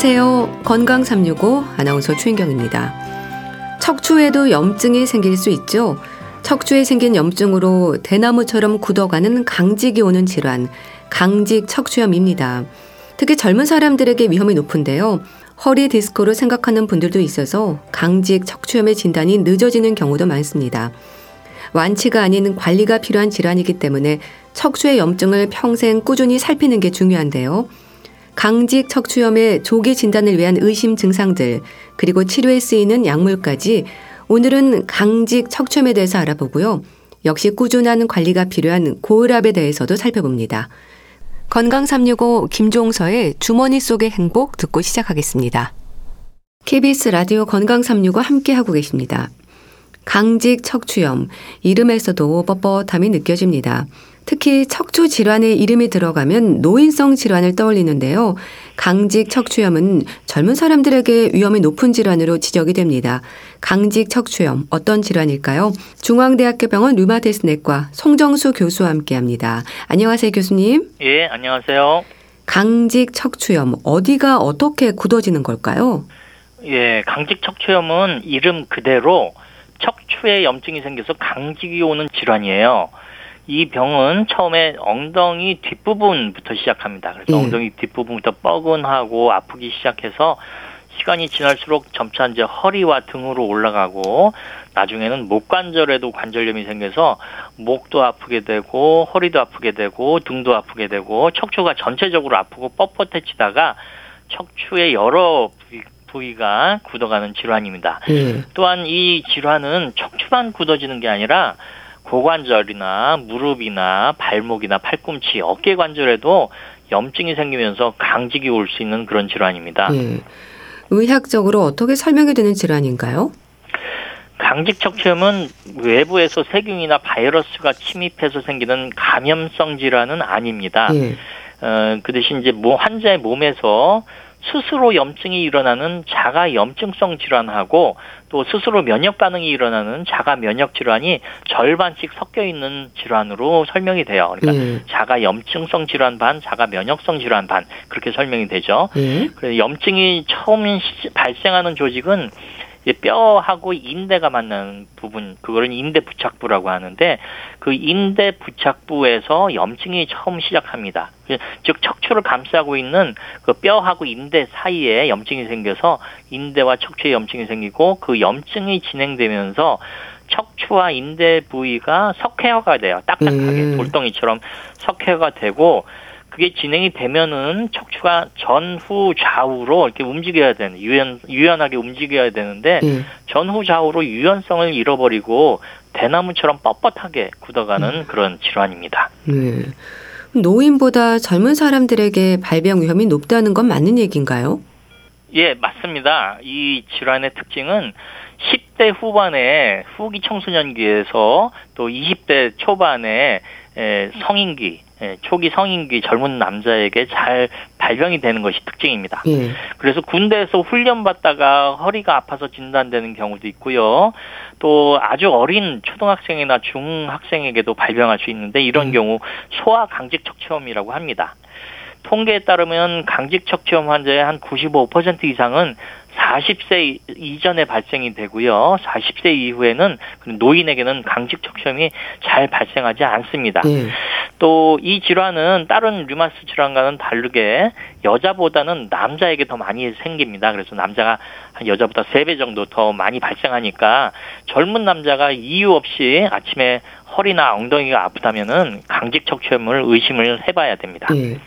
안녕하세요. 건강 365 아나운서 추인경입니다. 척추에도 염증이 생길 수 있죠. 척추에 생긴 염증으로 대나무처럼 굳어가는 강직이 오는 질환, 강직 척추염입니다. 특히 젊은 사람들에게 위험이 높은데요. 허리 디스크로 생각하는 분들도 있어서 강직 척추염의 진단이 늦어지는 경우도 많습니다. 완치가 아닌 관리가 필요한 질환이기 때문에 척추의 염증을 평생 꾸준히 살피는 게 중요한데요. 강직 척추염의 조기 진단을 위한 의심 증상들, 그리고 치료에 쓰이는 약물까지 오늘은 강직 척추염에 대해서 알아보고요. 역시 꾸준한 관리가 필요한 고혈압에 대해서도 살펴봅니다. 건강 365 김종서의 주머니 속의 행복 듣고 시작하겠습니다. KBS 라디오 건강 365 함께 하고 계십니다. 강직 척추염 이름에서도 뻣뻣함이 느껴집니다. 특히 척추 질환의 이름이 들어가면 노인성 질환을 떠올리는데요. 강직 척추염은 젊은 사람들에게 위험이 높은 질환으로 지적이 됩니다. 강직 척추염 어떤 질환일까요? 중앙대학교병원 류마티스내과 송정수 교수와 함께합니다. 안녕하세요, 교수님. 예, 안녕하세요. 강직 척추염 어디가 어떻게 굳어지는 걸까요? 예, 강직 척추염은 이름 그대로 척추에 염증이 생겨서 강직이 오는 질환이에요. 이 병은 처음에 엉덩이 뒷부분부터 시작합니다. 그래서 음. 엉덩이 뒷부분부터 뻐근하고 아프기 시작해서 시간이 지날수록 점차 이제 허리와 등으로 올라가고 나중에는 목 관절에도 관절염이 생겨서 목도 아프게 되고 허리도 아프게 되고 등도 아프게 되고 척추가 전체적으로 아프고 뻣뻣해지다가 척추의 여러 부위가 굳어가는 질환입니다. 음. 또한 이 질환은 척추만 굳어지는 게 아니라 고관절이나 무릎이나 발목이나 팔꿈치, 어깨 관절에도 염증이 생기면서 강직이 올 수 있는 그런 질환입니다. 네. 의학적으로 어떻게 설명이 되는 질환인가요? 강직 척추염은 외부에서 세균이나 바이러스가 침입해서 생기는 감염성 질환은 아닙니다. 네. 어, 그 대신 이제 뭐 환자의 몸에서 스스로 염증이 일어나는 자가 염증성 질환하고 또 스스로 면역 반응이 일어나는 자가 면역 질환이 절반씩 섞여 있는 질환으로 설명이 돼요. 그러니까 음. 자가 염증성 질환 반, 자가 면역성 질환 반 그렇게 설명이 되죠. 음. 그래서 염증이 처음 발생하는 조직은 뼈하고 인대가 만나는 부분, 그거를 인대 부착부라고 하는데 그 인대 부착부에서 염증이 처음 시작합니다. 즉 척추를 감싸고 있는 그 뼈하고 인대 사이에 염증이 생겨서 인대와 척추에 염증이 생기고 그 염증이 진행되면서 척추와 인대 부위가 석회화가 돼요. 딱딱하게 음. 돌덩이처럼 석회가 되고 그게 진행이 되면은 척추가 전후 좌우로 이렇게 움직여야 되는 유연 유연하게 움직여야 되는데 음. 전후 좌우로 유연성을 잃어버리고 대나무처럼 뻣뻣하게 굳어가는 음. 그런 질환입니다. 네. 노인보다 젊은 사람들에게 발병 위험이 높다는 건 맞는 얘기인가요? 예, 맞습니다. 이 질환의 특징은 10대 후반에 후기 청소년기에서 또 20대 초반에 성인기 예, 초기 성인기 젊은 남자에게 잘 발병이 되는 것이 특징입니다. 예. 그래서 군대에서 훈련 받다가 허리가 아파서 진단되는 경우도 있고요. 또 아주 어린 초등학생이나 중학생에게도 발병할 수 있는데 이런 음. 경우 소아 강직 척추염이라고 합니다. 통계에 따르면 강직 척추염 환자의 한 95% 이상은 40세 이전에 발생이 되고요. 40세 이후에는 노인에게는 강직 척추염이 잘 발생하지 않습니다. 네. 또 이 질환은 다른 류마스 질환과는 다르게 여자보다는 남자에게 더 많이 생깁니다. 그래서 남자가 한 여자보다 3배 정도 더 많이 발생하니까 젊은 남자가 이유 없이 아침에 허리나 엉덩이가 아프다면은 강직 척추염을 의심을 해봐야 됩니다. 네.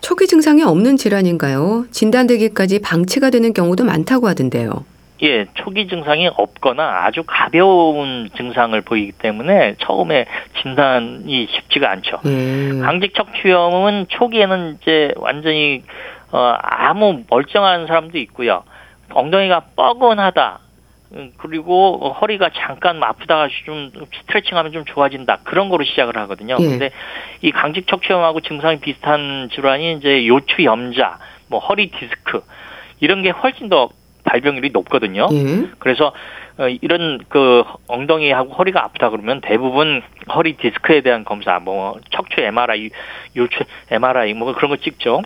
초기 증상이 없는 질환인가요? 진단되기까지 방치가 되는 경우도 많다고 하던데요. 예, 초기 증상이 없거나 아주 가벼운 증상을 보이기 때문에 처음에 진단이 쉽지가 않죠. 음. 강직 척추염은 초기에는 이제 완전히 어, 아무 멀쩡한 사람도 있고요. 엉덩이가 뻐근하다. 음, 그리고 허리가 잠깐 아프다가 좀 스트레칭하면 좀 좋아진다 그런 거로 시작을 하거든요. 예. 근데 이 강직 척추염하고 증상이 비슷한 질환이 이제 요추 염자, 뭐 허리 디스크 이런 게 훨씬 더 발병률이 높거든요. 예. 그래서 어, 이런 그 엉덩이하고 허리가 아프다 그러면 대부분 허리 디스크에 대한 검사, 뭐 척추 MRI, 요추 MRI 뭐 그런 거 찍죠.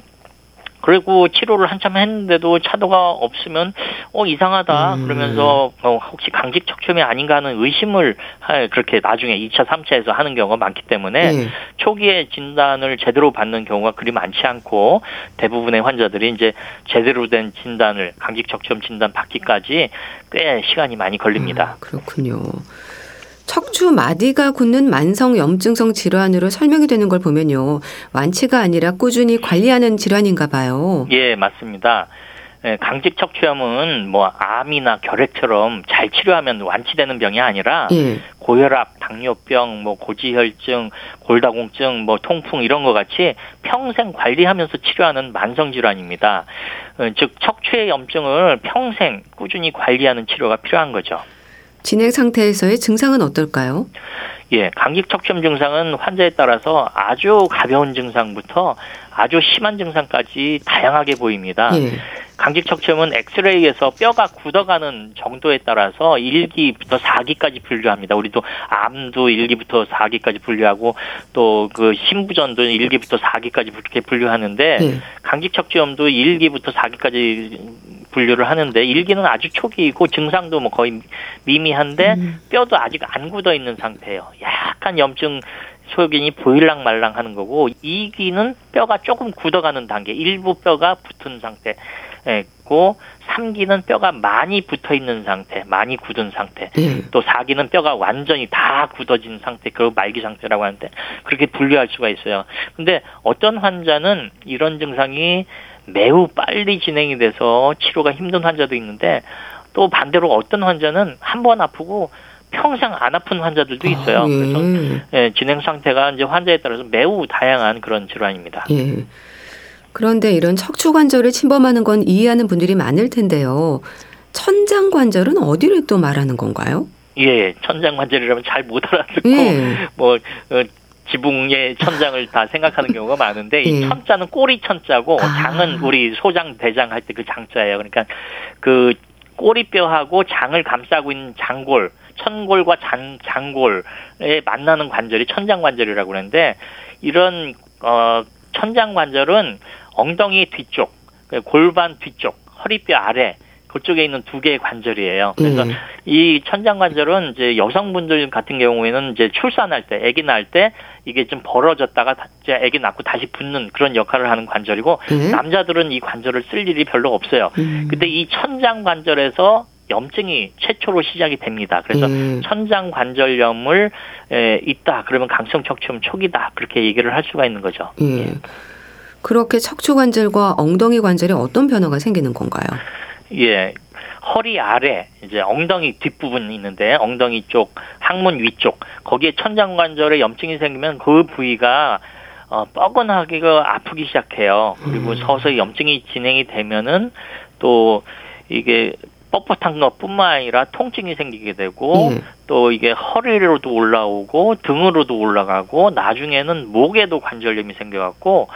그리고 치료를 한참 했는데도 차도가 없으면 어 이상하다 음. 그러면서 어, 혹시 강직 척추염이 아닌가 하는 의심을 그렇게 나중에 2차, 3차에서 하는 경우가 많기 때문에 네. 초기에 진단을 제대로 받는 경우가 그리 많지 않고 대부분의 환자들이 이제 제대로 된 진단을 강직 척추염 진단 받기까지 꽤 시간이 많이 걸립니다. 아, 그렇군요. 척추 마디가 굳는 만성 염증성 질환으로 설명이 되는 걸 보면요. 완치가 아니라 꾸준히 관리하는 질환인가 봐요. 예, 맞습니다. 예, 강직 척추염은 뭐 암이나 결핵처럼 잘 치료하면 완치되는 병이 아니라 예. 고혈압, 당뇨병, 뭐 고지혈증, 골다공증, 뭐 통풍 이런 것 같이 평생 관리하면서 치료하는 만성 질환입니다. 어, 즉 척추의 염증을 평생 꾸준히 관리하는 치료가 필요한 거죠. 진행 상태에서의 증상은 어떨까요? 예, 감기 척추염 증상은 환자에 따라서 아주 가벼운 증상부터 아주 심한 증상까지 다양하게 보입니다. 예. 강직 척추염은 엑스레이에서 뼈가 굳어가는 정도에 따라서 1기부터 4기까지 분류합니다. 우리도 암도 1기부터 4기까지 분류하고 또 그 신부전도 1기부터 4기까지 그렇게 분류하는데 네. 강직 척추염도 1기부터 4기까지 분류를 하는데 1기는 아주 초기이고 증상도 뭐 거의 미미한데 음. 뼈도 아직 안 굳어 있는 상태예요. 약간 염증 소견이 보일랑 말랑 하는 거고 2기는 뼈가 조금 굳어가는 단계, 일부 뼈가 붙은 상태. 있고 3기는 뼈가 많이 붙어 있는 상태, 많이 굳은 상태. 네. 또 4기는 뼈가 완전히 다 굳어진 상태, 그 말기 상태라고 하는데 그렇게 분류할 수가 있어요. 근데 어떤 환자는 이런 증상이 매우 빨리 진행이 돼서 치료가 힘든 환자도 있는데 또 반대로 어떤 환자는 한 번 아프고 평생 안 아픈 환자들도 있어요. 아, 예. 그래서 예, 진행 상태가 이제 환자에 따라서 매우 다양한 그런 질환입니다. 예. 그런데 이런 척추 관절을 침범하는 건 이해하는 분들이 많을 텐데요. 천장 관절은 어디를 또 말하는 건가요? 예, 천장 관절이라면 잘 못 알아듣고 예. 뭐 어, 지붕의 천장을 다 생각하는 경우가 많은데 이 예. 천자는 꼬리 천자고 아. 장은 우리 소장 대장 할 때 그 장자예요. 그러니까 그 꼬리뼈하고 장을 감싸고 있는 장골, 천골과 장, 장골에 만나는 관절이 천장 관절이라고 그러는데 이런 어 천장 관절은 엉덩이 뒤쪽, 그 골반 뒤쪽, 허리뼈 아래 그쪽에 있는 두 개의 관절이에요. 그래서 음. 이 천장 관절은 이제 여성분들 같은 경우에는 이제 출산할 때, 아기 낳을 때 이게 좀 벌어졌다가 이제 아기 낳고 다시 붙는 그런 역할을 하는 관절이고 음. 남자들은 이 관절을 쓸 일이 별로 없어요. 음. 근데 이 천장 관절에서 염증이 최초로 시작이 됩니다. 그래서 음. 천장 관절염을 에, 있다 그러면 강성 척추염 초기다 그렇게 얘기를 할 수가 있는 거죠. 음. 예. 그렇게 척추 관절과 엉덩이 관절에 어떤 변화가 생기는 건가요? 예. 허리 아래 이제 엉덩이 뒷부분이 있는데 엉덩이 쪽 항문 위쪽 거기에 천장 관절에 염증이 생기면 그 부위가 어, 뻐근하게 아프기 시작해요. 그리고 음. 서서히 염증이 진행이 되면은 또 이게 뻣뻣한 것뿐만 아니라 통증이 생기게 되고 음. 또 이게 허리로도 올라오고 등으로도 올라가고 나중에는 목에도 관절염이 생겨갖고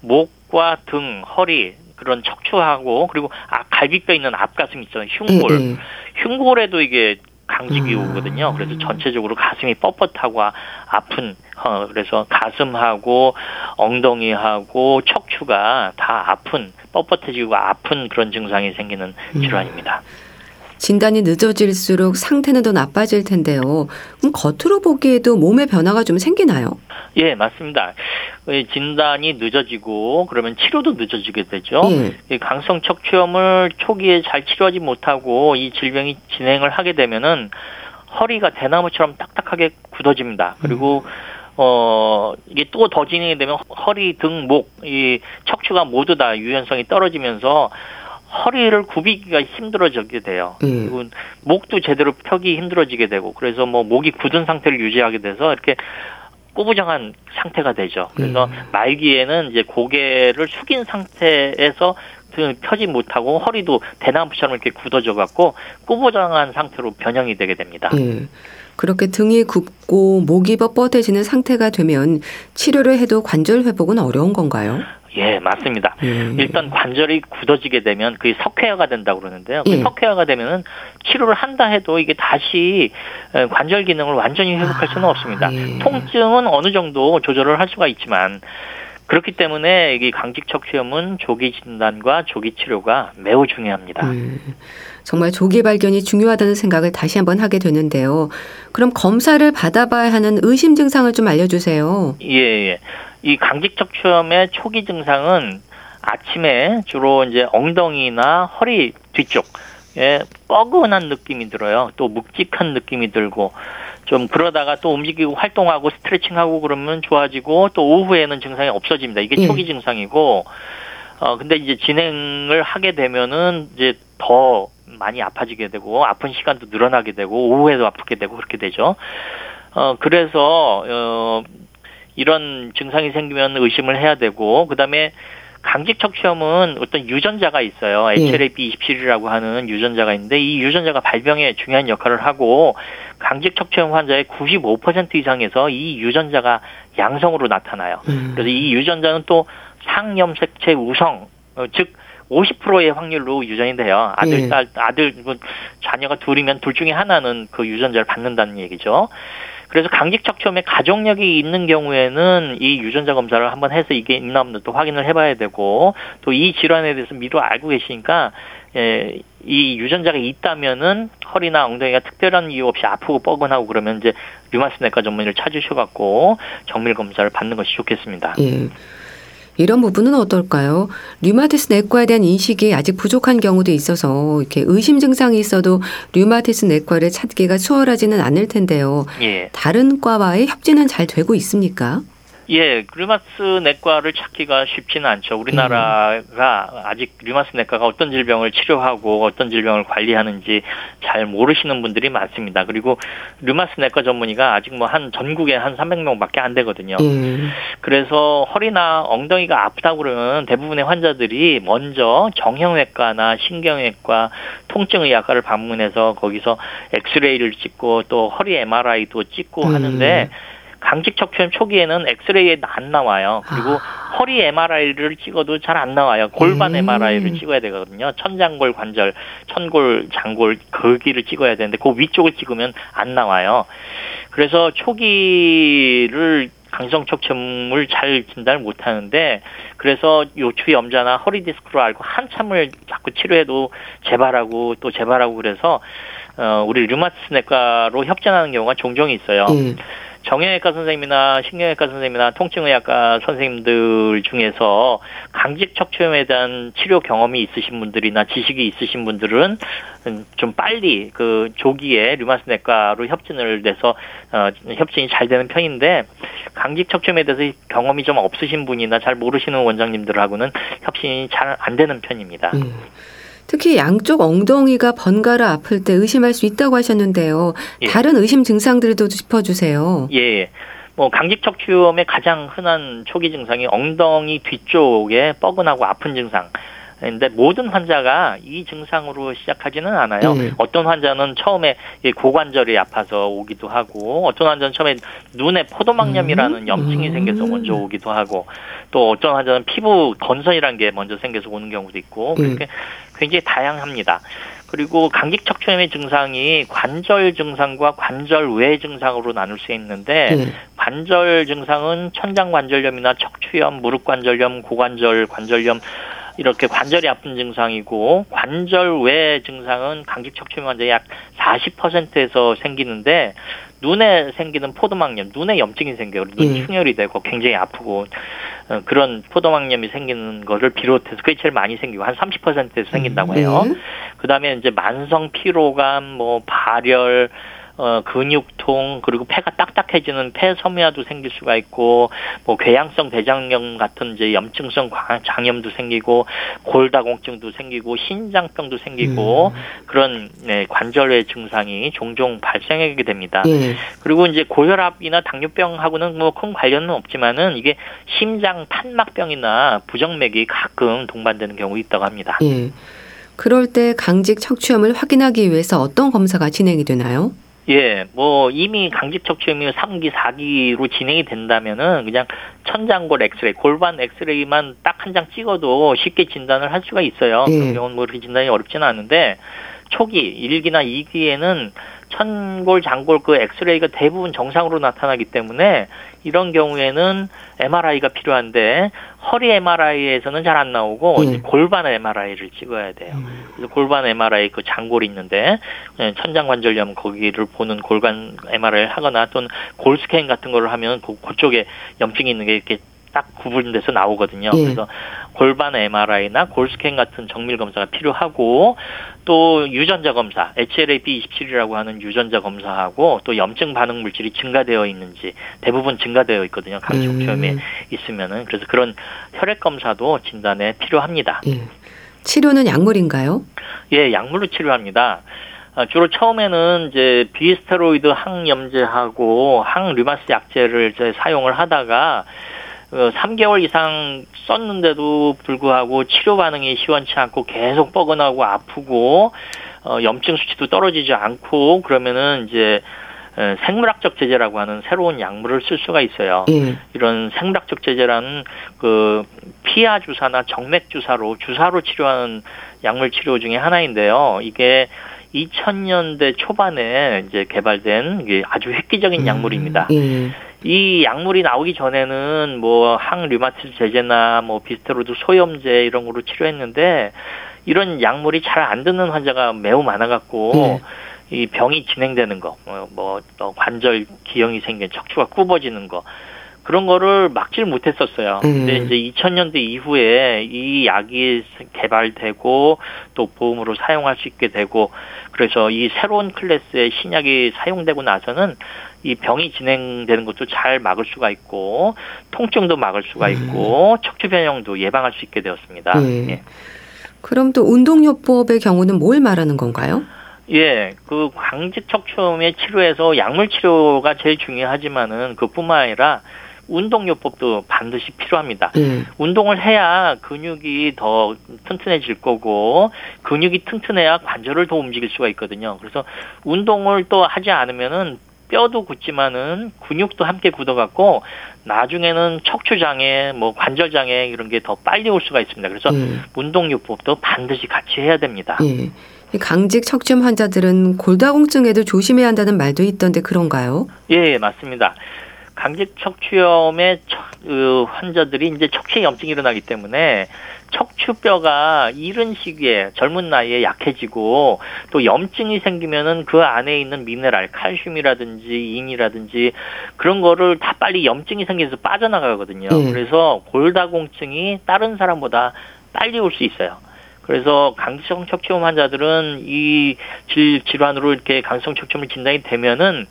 목과 등, 허리 그런 척추하고 그리고 아, 갈비뼈 있는 앞가슴 있잖아요. 흉골. 음, 음. 흉골에도 이게 강직이 음. 오거든요. 그래서 전체적으로 가슴이 뻣뻣하고 아픈 어, 그래서 가슴하고 엉덩이하고 척추가 다 아픈 뻣뻣해지고 아픈 그런 증상이 생기는 음. 질환입니다. 진단이 늦어질수록 상태는 더 나빠질 텐데요. 그럼 겉으로 보기에도 몸에 변화가 좀 생기나요? 예, 맞습니다. 진단이 늦어지고 그러면 치료도 늦어지게 되죠. 예. 강성 척추염을 초기에 잘 치료하지 못하고 이 질병이 진행을 하게 되면은 허리가 대나무처럼 딱딱하게 굳어집니다. 그리고 음. 어, 이게 또 더 진행이 되면 허리, 등, 목, 이 척추가 모두 다 유연성이 떨어지면서 허리를 굽이기가 힘들어지게 돼요. 음. 그리고 목도 제대로 펴기 힘들어지게 되고 그래서 뭐 목이 굳은 상태를 유지하게 돼서 이렇게 꼬부정한 상태가 되죠. 그래서 음. 말기에는 이제 고개를 숙인 상태에서 등을 펴지 못하고 허리도 대나무처럼 이렇게 굳어져 갖고 꼬부정한 상태로 변형이 되게 됩니다. 음. 그렇게 등이 굽고 목이 뻣뻣해지는 상태가 되면 치료를 해도 관절 회복은 어려운 건가요? 예, 맞습니다. 예. 일단 관절이 굳어지게 되면 그게 석회화가 된다고 그러는데요. 그 예. 석회화가 되면은 치료를 한다 해도 이게 다시 관절 기능을 완전히 회복할 수는 아, 없습니다. 예. 통증은 어느 정도 조절을 할 수가 있지만 그렇기 때문에 이 강직 척추염은 조기 진단과 조기 치료가 매우 중요합니다. 음, 정말 조기 발견이 중요하다는 생각을 다시 한번 하게 되는데요. 그럼 검사를 받아봐야 하는 의심 증상을 좀 알려주세요. 예, 예. 이 강직 척추염의 초기 증상은 아침에 주로 이제 엉덩이나 허리 뒤쪽 예, 뻐근한 느낌이 들어요. 또 묵직한 느낌이 들고 좀 그러다가 또 움직이고 활동하고 스트레칭하고 그러면 좋아지고 또 오후에는 증상이 없어집니다. 이게 예. 초기 증상이고 어 근데 이제 진행을 하게 되면은 이제 더 많이 아파지게 되고 아픈 시간도 늘어나게 되고 오후에도 아프게 되고 그렇게 되죠. 어 그래서 어 이런 증상이 생기면 의심을 해야 되고 그다음에 강직 척추염은 어떤 유전자가 있어요. HLA-B27이라고 하는 유전자가 있는데 이 유전자가 발병에 중요한 역할을 하고 강직 척추염 환자의 95% 이상에서 이 유전자가 양성으로 나타나요. 음. 그래서 이 유전자는 또 상염색체 우성 어, 즉 50%의 확률로 유전이 돼요. 아들, 예. 딸, 아들, 뭐 자녀가 둘이면 둘 중에 하나는 그 유전자를 받는다는 얘기죠. 그래서 강직 척추염에 가족력이 있는 경우에는 이 유전자 검사를 한번 해서 이게 있나 없나 또 확인을 해봐야 되고 또 이 질환에 대해서 미리 알고 계시니까 예, 이 유전자가 있다면은 허리나 엉덩이가 특별한 이유 없이 아프고 뻐근하고 그러면 이제 류마스 내과 전문의를 찾으셔갖고 정밀 검사를 받는 것이 좋겠습니다. 예. 이런 부분은 어떨까요? 류마티스 내과에 대한 인식이 아직 부족한 경우도 있어서 이렇게 의심 증상이 있어도 류마티스 내과를 찾기가 수월하지는 않을 텐데요. 예. 다른 과와의 협진은 잘 되고 있습니까? 예, 류마스 내과를 찾기가 쉽지는 않죠. 우리나라가 음. 아직 류마스 내과가 어떤 질병을 치료하고 어떤 질병을 관리하는지 잘 모르시는 분들이 많습니다. 그리고 류마스 내과 전문의가 아직 뭐 한 전국에 한 300명밖에 안 되거든요. 음. 그래서 허리나 엉덩이가 아프다고 그러면 대부분의 환자들이 먼저 정형외과나 신경외과 통증의학과를 방문해서 거기서 엑스레이를 찍고 또 허리 MRI도 찍고 음. 하는데 강직 척추염 초기에는 엑스레이에 안 나와요. 그리고 아. 허리 MRI를 찍어도 잘 안 나와요. 골반 음. MRI를 찍어야 되거든요. 천장골 관절, 천골, 장골 거기를 찍어야 되는데 그 위쪽을 찍으면 안 나와요. 그래서 초기를 강성 척추염을 잘 진단을 못 하는데 그래서 요추 염자나 허리 디스크로 알고 한참을 자꾸 치료해도 재발하고 또 재발하고 그래서 어 우리 류마티스 내과로 협진하는 경우가 종종 있어요. 음. 정형외과 선생님이나 신경외과 선생님이나 통증의학과 선생님들 중에서 강직 척추염에 대한 치료 경험이 있으신 분들이나 지식이 있으신 분들은 좀 빨리 그 조기에 류마스 내과로 협진을 내서 어, 협진이 잘 되는 편인데 강직 척추염에 대해서 경험이 좀 없으신 분이나 잘 모르시는 원장님들하고는 협진이 잘 안 되는 편입니다. 음. 특히 양쪽 엉덩이가 번갈아 아플 때 의심할 수 있다고 하셨는데요. 예. 다른 의심 증상들도 짚어주세요. 예. 뭐 강직 척추염의 가장 흔한 초기 증상이 엉덩이 뒤쪽에 뻐근하고 아픈 증상. 근데 모든 환자가 이 증상으로 시작하지는 않아요. 네. 어떤 환자는 처음에 고관절이 아파서 오기도 하고, 어떤 환자는 처음에 눈에 포도막염이라는 음. 염증이 음. 생겨서 먼저 오기도 하고, 또 어떤 환자는 피부 건선이라는 게 먼저 생겨서 오는 경우도 있고, 네. 그렇게 굉장히 다양합니다. 그리고 강직 척추염의 증상이 관절 증상과 관절 외 증상으로 나눌 수 있는데 네. 관절 증상은 천장 관절염이나 척추염, 무릎 관절염, 고관절 관절염 이렇게 관절이 아픈 증상이고 관절 외 증상은 강직 척추염 환자의 약 40%에서 생기는데 눈에 생기는 포도막염, 눈에 염증이 생겨요. 눈 예. 충혈이 되고 굉장히 아프고 어, 그런 포도막염이 생기는 거를 비롯해서 그게 제일 많이 생기고 한 30%에서 생긴다고 해요. 음, 네. 그다음에 이제 만성 피로감, 뭐 발열 어, 근육통 그리고 폐가 딱딱해지는 폐섬유화도 생길 수가 있고 뭐 궤양성 대장염 같은 이제 염증성 장염도 생기고 골다공증도 생기고 신장병도 생기고 음. 그런 네, 관절의 증상이 종종 발생하게 됩니다. 예. 그리고 이제 고혈압이나 당뇨병하고는 뭐 큰 관련은 없지만은 이게 심장 판막병이나 부정맥이 가끔 동반되는 경우 있다고 합니다. 예. 그럴 때 강직 척추염을 확인하기 위해서 어떤 검사가 진행이 되나요? 예, 뭐 이미 강직 척추염이 3기, 4기로 진행이 된다면은 그냥 천장골 엑스레이, 골반 엑스레이만 딱 한 장 찍어도 쉽게 진단을 할 수가 있어요. 예. 그런 경우는 뭐 그렇게 진단이 어렵지는 않은데 초기 1기나 2기에는 천골, 장골 그 엑스레이가 대부분 정상으로 나타나기 때문에 이런 경우에는 MRI가 필요한데 허리 MRI에서는 잘 안 나오고 네. 골반 MRI를 찍어야 돼요. 음. 그래서 골반 MRI 그 장골이 있는데 예, 천장관절염 거기를 보는 골반 MRI를 하거나 또는 골 스캔 같은 거를 하면 그, 그쪽에 염증이 있는 게 이렇게 딱 구분돼서 나오거든요. 예. 그래서 골반 MRI나 골스캔 같은 정밀 검사가 필요하고 또 유전자 검사, HLA-B27이라고 하는 유전자 검사하고 또 염증 반응 물질이 증가되어 있는지 대부분 증가되어 있거든요. 강촉염에 음. 있으면은 그래서 그런 혈액 검사도 진단에 필요합니다. 예. 치료는 약물인가요? 예, 약물로 치료합니다. 아, 주로 처음에는 이제 비스테로이드 항염제하고 항류마스 약제를 이제 사용을 하다가 어, 3개월 이상 썼는데도 불구하고 치료 반응이 시원치 않고 계속 뻐근하고 아프고 어, 염증 수치도 떨어지지 않고 그러면은 이제 생물학적 제재라고 하는 새로운 약물을 쓸 수가 있어요. 예. 이런 생물학적 제재라는 그 피하 주사나 정맥 주사로 주사로 치료하는 약물 치료 중에 하나인데요. 이게 2000년대 초반에 이제 개발된 아주 획기적인 음, 약물입니다. 예. 이 약물이 나오기 전에는 뭐 항류마티스 제제나 뭐 비스테로드 소염제 이런 거로 치료했는데 이런 약물이 잘 안 듣는 환자가 매우 많아갖고 네. 이 병이 진행되는 거, 뭐, 뭐 관절 기형이 생긴 척추가 굽어지는 거 그런 거를 막질 못했었어요. 음. 근데 이제 2000년대 이후에 이 약이 개발되고 또 보험으로 사용할 수 있게 되고 그래서 이 새로운 클래스의 신약이 사용되고 나서는 이 병이 진행되는 것도 잘 막을 수가 있고 통증도 막을 수가 음. 있고 음. 척추 변형도 예방할 수 있게 되었습니다. 예. 예. 그럼 또 운동요법의 경우는 뭘 말하는 건가요? 예, 그 광직 척추염의 치료에서 약물 치료가 제일 중요하지만은 그뿐만 아니라 운동요법도 반드시 필요합니다. 음. 운동을 해야 근육이 더 튼튼해질 거고 근육이 튼튼해야 관절을 더 움직일 수가 있거든요. 그래서 운동을 또 하지 않으면은 뼈도 굳지만은 근육도 함께 굳어갖고 나중에는 척추 장애, 뭐 관절 장애 이런 게 더 빨리 올 수가 있습니다. 그래서 음. 운동요법도 반드시 같이 해야 됩니다. 예. 강직 척추염 환자들은 골다공증에도 조심해야 한다는 말도 있던데 그런가요? 예, 맞습니다. 강직 척추염의 그 환자들이 이제 척추에 염증이 일어나기 때문에 척추뼈가 이른 시기에 젊은 나이에 약해지고 또 염증이 생기면은 그 안에 있는 미네랄, 칼슘이라든지 인이라든지 그런 거를 다 빨리 염증이 생겨서 빠져나가거든요. 음. 그래서 골다공증이 다른 사람보다 빨리 올 수 있어요. 그래서 강성 척추염 환자들은 이 질, 질환으로 이렇게 강성 척추염이 진단이 되면은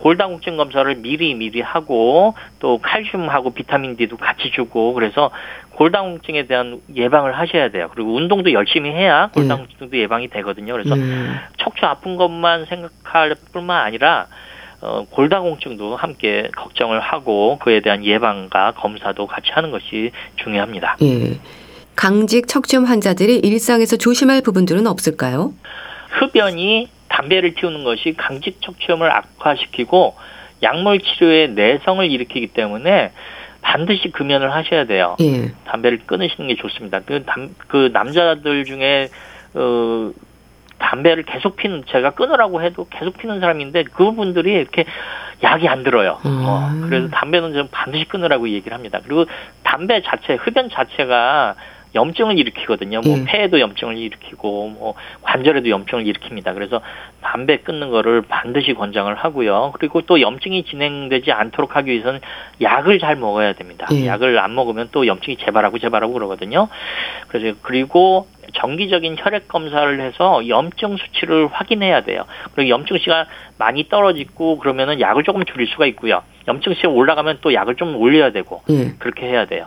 골다공증 검사를 미리 미리 하고 또 칼슘하고 비타민 D도 같이 주고 그래서 골다공증에 대한 예방을 하셔야 돼요. 그리고 운동도 열심히 해야 골다공증도 네. 예방이 되거든요. 그래서 음. 척추 아픈 것만 생각할 뿐만 아니라 어, 골다공증도 함께 걱정을 하고 그에 대한 예방과 검사도 같이 하는 것이 중요합니다. 예. 강직 척추염 환자들이 일상에서 조심할 부분들은 없을까요? 흡연이 담배를 피우는 것이 강직 척추염을 악화시키고 약물 치료에 내성을 일으키기 때문에 반드시 금연을 하셔야 돼요. 예. 담배를 끊으시는 게 좋습니다. 그, 남, 그 남자들 중에 어, 담배를 계속 피는 제가 끊으라고 해도 계속 피는 사람인데 그분들이 이렇게 약이 안 들어요. 음. 어, 그래서 담배는 좀 반드시 끊으라고 얘기를 합니다. 그리고 담배 자체 흡연 자체가 염증을 일으키거든요. 뭐 음. 폐에도 염증을 일으키고 뭐 관절에도 염증을 일으킵니다. 그래서 담배 끊는 거를 반드시 권장을 하고요. 그리고 또 염증이 진행되지 않도록 하기 위해서는 약을 잘 먹어야 됩니다. 음. 약을 안 먹으면 또 염증이 재발하고 재발하고 그러거든요. 그래서 그리고 정기적인 혈액 검사를 해서 염증 수치를 확인해야 돼요. 그리고 염증치가 많이 떨어지고 그러면은 약을 조금 줄일 수가 있고요. 염증치가 올라가면 또 약을 좀 올려야 되고 음. 그렇게 해야 돼요.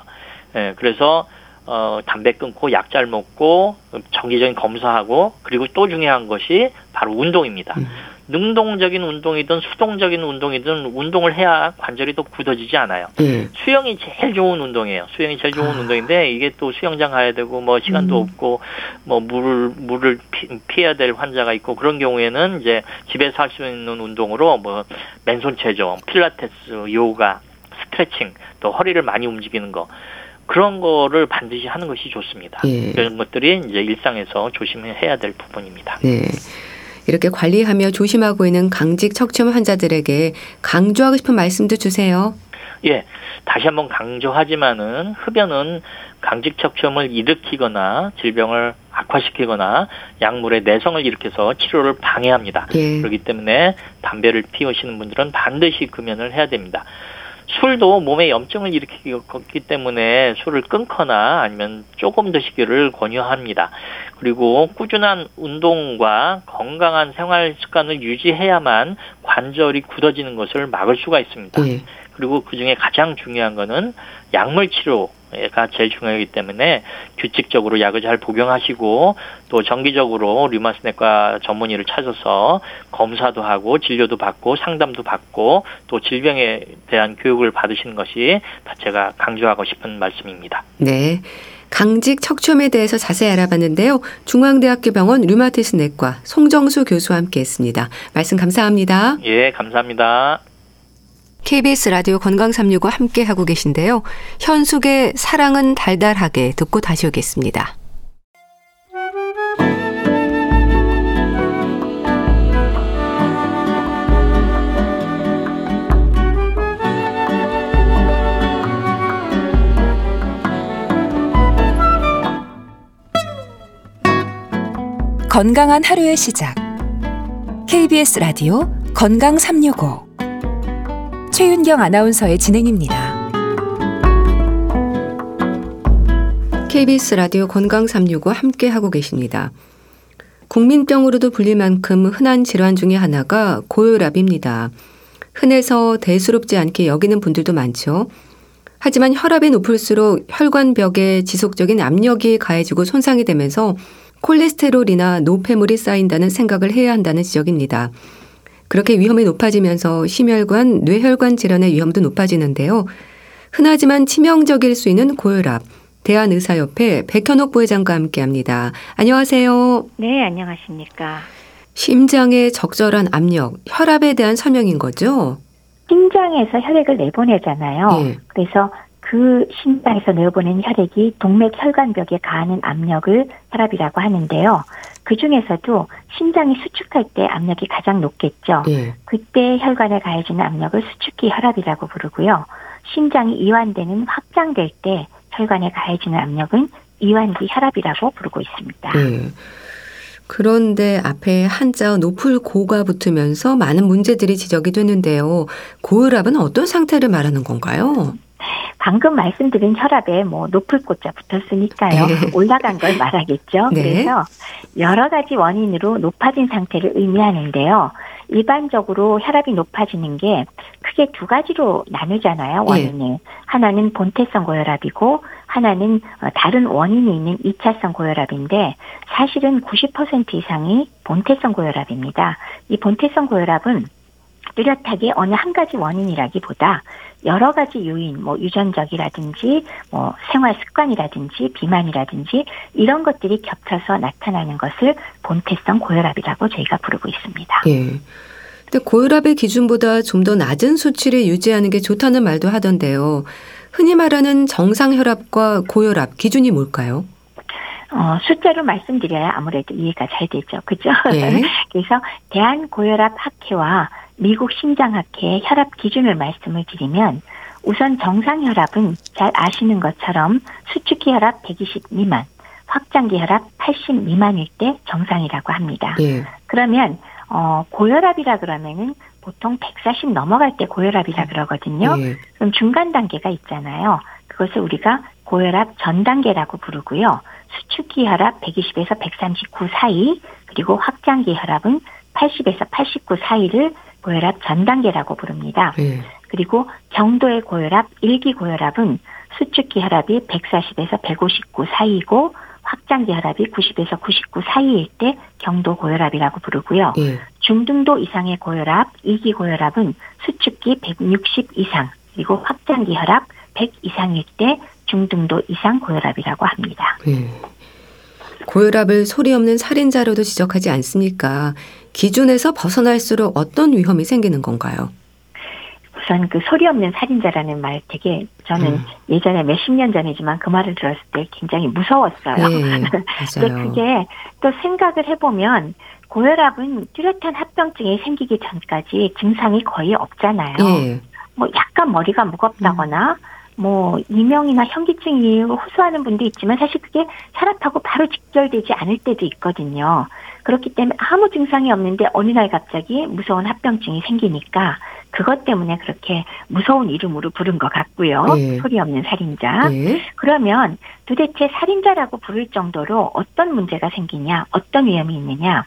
예, 그래서 어, 담배 끊고 약 잘 먹고 정기적인 검사하고 그리고 또 중요한 것이 바로 운동입니다. 음. 능동적인 운동이든 수동적인 운동이든 운동을 해야 관절이 더 굳어지지 않아요. 음. 수영이 제일 좋은 운동이에요. 수영이 제일 좋은 아. 운동인데 이게 또 수영장 가야 되고 뭐 시간도 음. 없고 뭐 물을 물을 피, 해야될 환자가 있고 그런 경우에는 이제 집에서 할 수 있는 운동으로 뭐 맨손 체조, 필라테스, 요가, 스트레칭, 또 허리를 많이 움직이는 거 그런 거를 반드시 하는 것이 좋습니다. 예. 이런 것들이 이제 일상에서 조심해야 될 부분입니다. 네. 이렇게 관리하며 조심하고 있는 강직 척추염 환자들에게 강조하고 싶은 말씀도 주세요. 예, 다시 한번 강조하지만은 흡연은 강직 척추염을 일으키거나 질병을 악화시키거나 약물의 내성을 일으켜서 치료를 방해합니다. 예. 그렇기 때문에 담배를 피우시는 분들은 반드시 금연을 해야 됩니다. 술도 몸에 염증을 일으키기 때문에 술을 끊거나 아니면 조금 드시기를 권유합니다. 그리고 꾸준한 운동과 건강한 생활 습관을 유지해야만 관절이 굳어지는 것을 막을 수가 있습니다. 네. 그리고 그 중에 가장 중요한 거는 약물 치료 가 제일 중요하기 때문에 규칙적으로 약을 잘 복용하시고 또 정기적으로 류마스내과 전문의를 찾아서 검사도 하고 진료도 받고 상담도 받고 또 질병에 대한 교육을 받으시는 것이 제가 강조하고 싶은 말씀입니다. 네. 강직 척추염에 대해서 자세히 알아봤는데요. 중앙대학교 병원 류마티스 내과 송정수 교수와 함께 했습니다. 말씀 감사합니다. 예, 감사합니다. KBS 라디오 건강 365 함께 하고 계신데요. 현숙의 사랑은 달달하게 듣고 다시 오겠습니다. 건강한 하루의 시작. KBS 라디오 건강 365. 최윤경 아나운서의 진행입니다. KBS 라디오 건강 365 함께 하고 계십니다. 국민병으로도 불릴 만큼 흔한 질환 중의 하나가 고혈압입니다. 흔해서 대수롭지 않게 여기는 분들도 많죠. 하지만 혈압이 높을수록 혈관벽에 지속적인 압력이 가해지고 손상이 되면서 콜레스테롤이나 노폐물이 쌓인다는 생각을 해야 한다는 지적입니다. 그렇게 위험이 높아지면서 심혈관, 뇌혈관 질환의 위험도 높아지는데요. 흔하지만 치명적일 수 있는 고혈압. 대한의사협회 백현옥 부회장과 함께 합니다. 안녕하세요. 네, 안녕하십니까. 심장의 적절한 압력, 혈압에 대한 설명인 거죠? 심장에서 혈액을 내보내잖아요. 네. 그래서 그 심장에서 내보낸 혈액이 동맥 혈관벽에 가하는 압력을 혈압이라고 하는데요. 그 중에서도 심장이 수축할 때 압력이 가장 높겠죠. 네. 그때 혈관에 가해지는 압력을 수축기 혈압이라고 부르고요. 심장이 이완되는 확장될 때 혈관에 가해지는 압력은 이완기 혈압이라고 부르고 있습니다. 네. 그런데 앞에 한자 높을 고가 붙으면서 많은 문제들이 지적이 되는데요. 고혈압은 어떤 상태를 말하는 건가요? 방금 말씀드린 혈압에 뭐 높을 꽃자 붙었으니까요. 네. 올라간 걸 말하겠죠. 네. 그래서 여러 가지 원인으로 높아진 상태를 의미하는데요. 일반적으로 혈압이 높아지는 게 크게 두 가지로 나누잖아요. 네. 원인을. 네. 하나는 본태성 고혈압이고 하나는 어, 다른 원인이 있는 2차성 고혈압인데 사실은 90% 이상이 본태성 고혈압입니다. 이 본태성 고혈압은 뚜렷하게 어느 한 가지 원인이라기보다 여러 가지 요인, 뭐 유전적이라든지, 뭐 생활 습관이라든지, 비만이라든지 이런 것들이 겹쳐서 나타나는 것을 본태성 고혈압이라고 저희가 부르고 있습니다. 예. 근데 고혈압의 기준보다 좀 더 낮은 수치를 유지하는 게 좋다는 말도 하던데요. 흔히 말하는 정상 혈압과 고혈압 기준이 뭘까요? 어, 숫자로 말씀드려야 아무래도 이해가 잘 되죠. 그죠? 예. 그래서 대한고혈압 학회와 미국 심장학회 혈압 기준을 말씀을 드리면 우선 정상 혈압은 잘 아시는 것처럼 수축기 혈압 120 미만, 확장기 혈압 80 미만일 때 정상이라고 합니다. 예. 그러면 어 고혈압이라 그러면은 보통 140 넘어갈 때 고혈압이라 그러거든요. 예. 그럼 중간 단계가 있잖아요. 그것을 우리가 고혈압 전 단계라고 부르고요. 수축기 혈압 120에서 139 사이, 그리고 확장기 혈압은 80에서 89 사이를 고혈압 전 단계라고 부릅니다. 네. 그리고 경도의 고혈압, 일기 고혈압은 수축기 혈압이 140에서 159 사이이고 확장기 혈압이 90에서 99 사이일 때 경도 고혈압이라고 부르고요. 네. 중등도 이상의 고혈압, 이기 고혈압은 수축기 160 이상, 그리고 확장기 혈압 100 이상일 때 중등도 이상 고혈압이라고 합니다. 네. 고혈압을 소리 없는 살인자로도 지적하지 않습니까? 기준에서 벗어날수록 어떤 위험이 생기는 건가요? 우선 그 소리 없는 살인자라는 말 되게 저는 음. 예전에 몇십 년 전이지만 그 말을 들었을 때 굉장히 무서웠어요. 네, 근데 그게 또 생각을 해보면 고혈압은 뚜렷한 합병증이 생기기 전까지 증상이 거의 없잖아요. 네. 뭐 약간 머리가 무겁다거나 음. 뭐 이명이나 현기증이 호소하는 분도 있지만 사실 그게 혈압하고 바로 직결되지 않을 때도 있거든요. 그렇기 때문에 아무 증상이 없는데 어느 날 갑자기 무서운 합병증이 생기니까 그것 때문에 그렇게 무서운 이름으로 부른 것 같고요. 네. 소리 없는 살인자. 네. 그러면 도대체 살인자라고 부를 정도로 어떤 문제가 생기냐, 어떤 위험이 있느냐.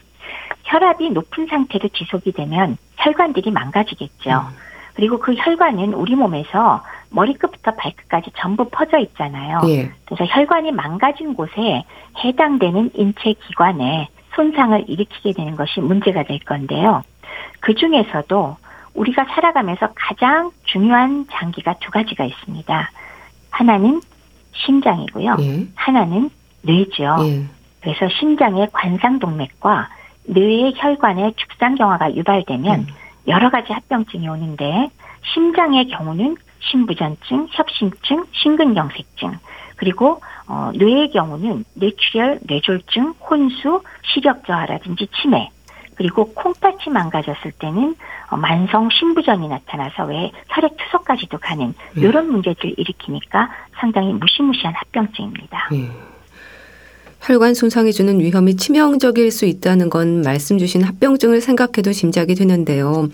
혈압이 높은 상태로 지속이 되면 혈관들이 망가지겠죠. 음. 그리고 그 혈관은 우리 몸에서 머리끝부터 발끝까지 전부 퍼져 있잖아요. 예. 그래서 혈관이 망가진 곳에 해당되는 인체 기관에 손상을 일으키게 되는 것이 문제가 될 건데요. 그 중에서도 우리가 살아가면서 가장 중요한 장기가 두 가지가 있습니다. 하나는 심장이고요. 예. 하나는 뇌죠. 예. 그래서 심장의 관상동맥과 뇌의 혈관의 축산경화가 유발되면 음. 여러 가지 합병증이 오는데 심장의 경우는 심부전증, 협심증, 심근경색증, 그리고 어, 뇌의 경우는 뇌출혈, 뇌졸중, 혼수, 시력 저하라든지 치매, 그리고 콩팥이 망가졌을 때는 어, 만성 심부전이 나타나서 왜 혈액 투석까지도 가는 이런 네. 문제들을 일으키니까 상당히 무시무시한 합병증입니다. 네. 혈관 손상이 주는 위험이 치명적일 수 있다는 건 말씀 주신 합병증을 생각해도 짐작이 되는데요.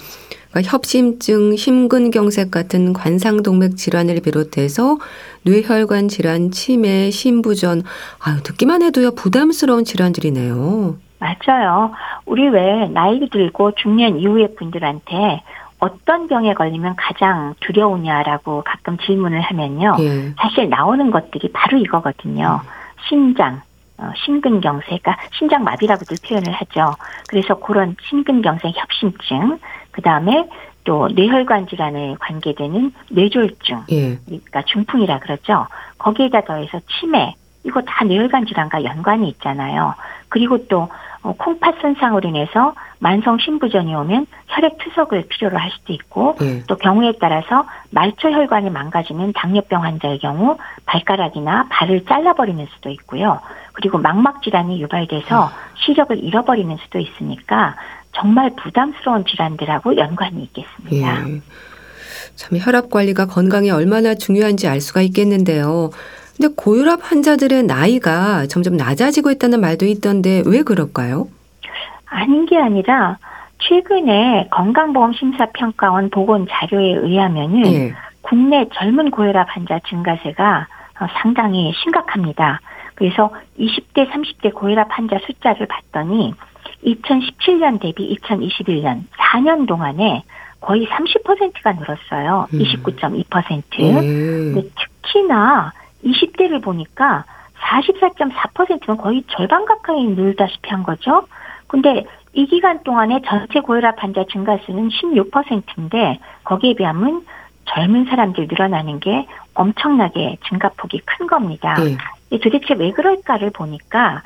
그러니까 협심증, 심근경색 같은 관상동맥 질환을 비롯해서 뇌혈관 질환, 치매, 심부전, 아유 듣기만 해도요 부담스러운 질환들이네요. 맞아요. 우리 왜 나이 들고 중년 이후의 분들한테 어떤 병에 걸리면 가장 두려우냐라고 가끔 질문을 하면요. 예. 사실 나오는 것들이 바로 이거거든요. 음. 심장, 어, 심근경색, 그러니까 심장마비라고도 표현을 하죠. 그래서 그런 심근경색 협심증, 그 다음에 또 뇌혈관 질환에 관계되는 뇌졸중, 예. 그러니까 중풍이라 그러죠. 거기에다 더해서 치매, 이거 다 뇌혈관 질환과 연관이 있잖아요. 그리고 또 어, 콩팥 손상으로 인해서 만성 심부전이 오면 혈액 투석을 필요로 할 수도 있고 네. 또 경우에 따라서 말초 혈관이 망가지는 당뇨병 환자의 경우 발가락이나 발을 잘라버리는 수도 있고요. 그리고 망막 질환이 유발돼서 아. 시력을 잃어버리는 수도 있으니까 정말 부담스러운 질환들하고 연관이 있겠습니다. 예. 참 혈압 관리가 건강에 얼마나 중요한지 알 수가 있겠는데요. 근데 고혈압 환자들의 나이가 점점 낮아지고 있다는 말도 있던데 왜 그럴까요? 아닌 게 아니라 최근에 건강보험심사평가원 보건 자료에 의하면은 예. 국내 젊은 고혈압 환자 증가세가 어, 상당히 심각합니다. 그래서 20대, 30대 고혈압 환자 숫자를 봤더니 2017년 대비 2021년 4년 동안에 거의 30%가 늘었어요. 음. 29.2%. 음. 근데 특히나 20대를 보니까 44.4%는 거의 절반 가까이 늘다시피 한 거죠. 근데 이 기간 동안에 전체 고혈압 환자 증가 수는 16%인데 거기에 비하면 젊은 사람들 늘어나는 게 엄청나게 증가폭이 큰 겁니다. 네. 도대체 왜 그럴까를 보니까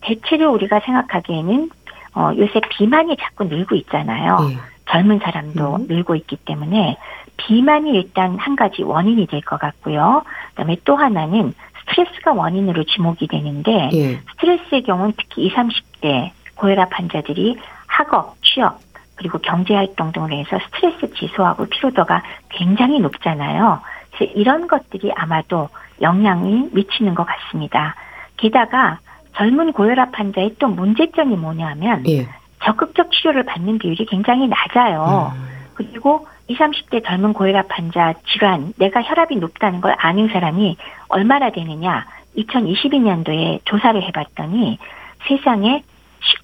대체로 우리가 생각하기에는 어, 요새 비만이 자꾸 늘고 있잖아요. 네. 젊은 사람도 음. 늘고 있기 때문에 비만이 일단 한 가지 원인이 될 것 같고요. 그다음에 또 하나는 스트레스가 원인으로 지목이 되는데 예. 스트레스의 경우는 특히 20, 30대 고혈압 환자들이 학업, 취업 그리고 경제 활동 등으로 해서 스트레스 지수하고 피로도가 굉장히 높잖아요. 그래서 이런 것들이 아마도 영향이 미치는 것 같습니다. 게다가 젊은 고혈압 환자의 또 문제점이 뭐냐면 예. 적극적 치료를 받는 비율이 굉장히 낮아요. 음. 그리고 20, 30대 젊은 고혈압 환자 질환, 내가 혈압이 높다는 걸 아는 사람이 얼마나 되느냐. 2022년도에 조사를 해봤더니 세상에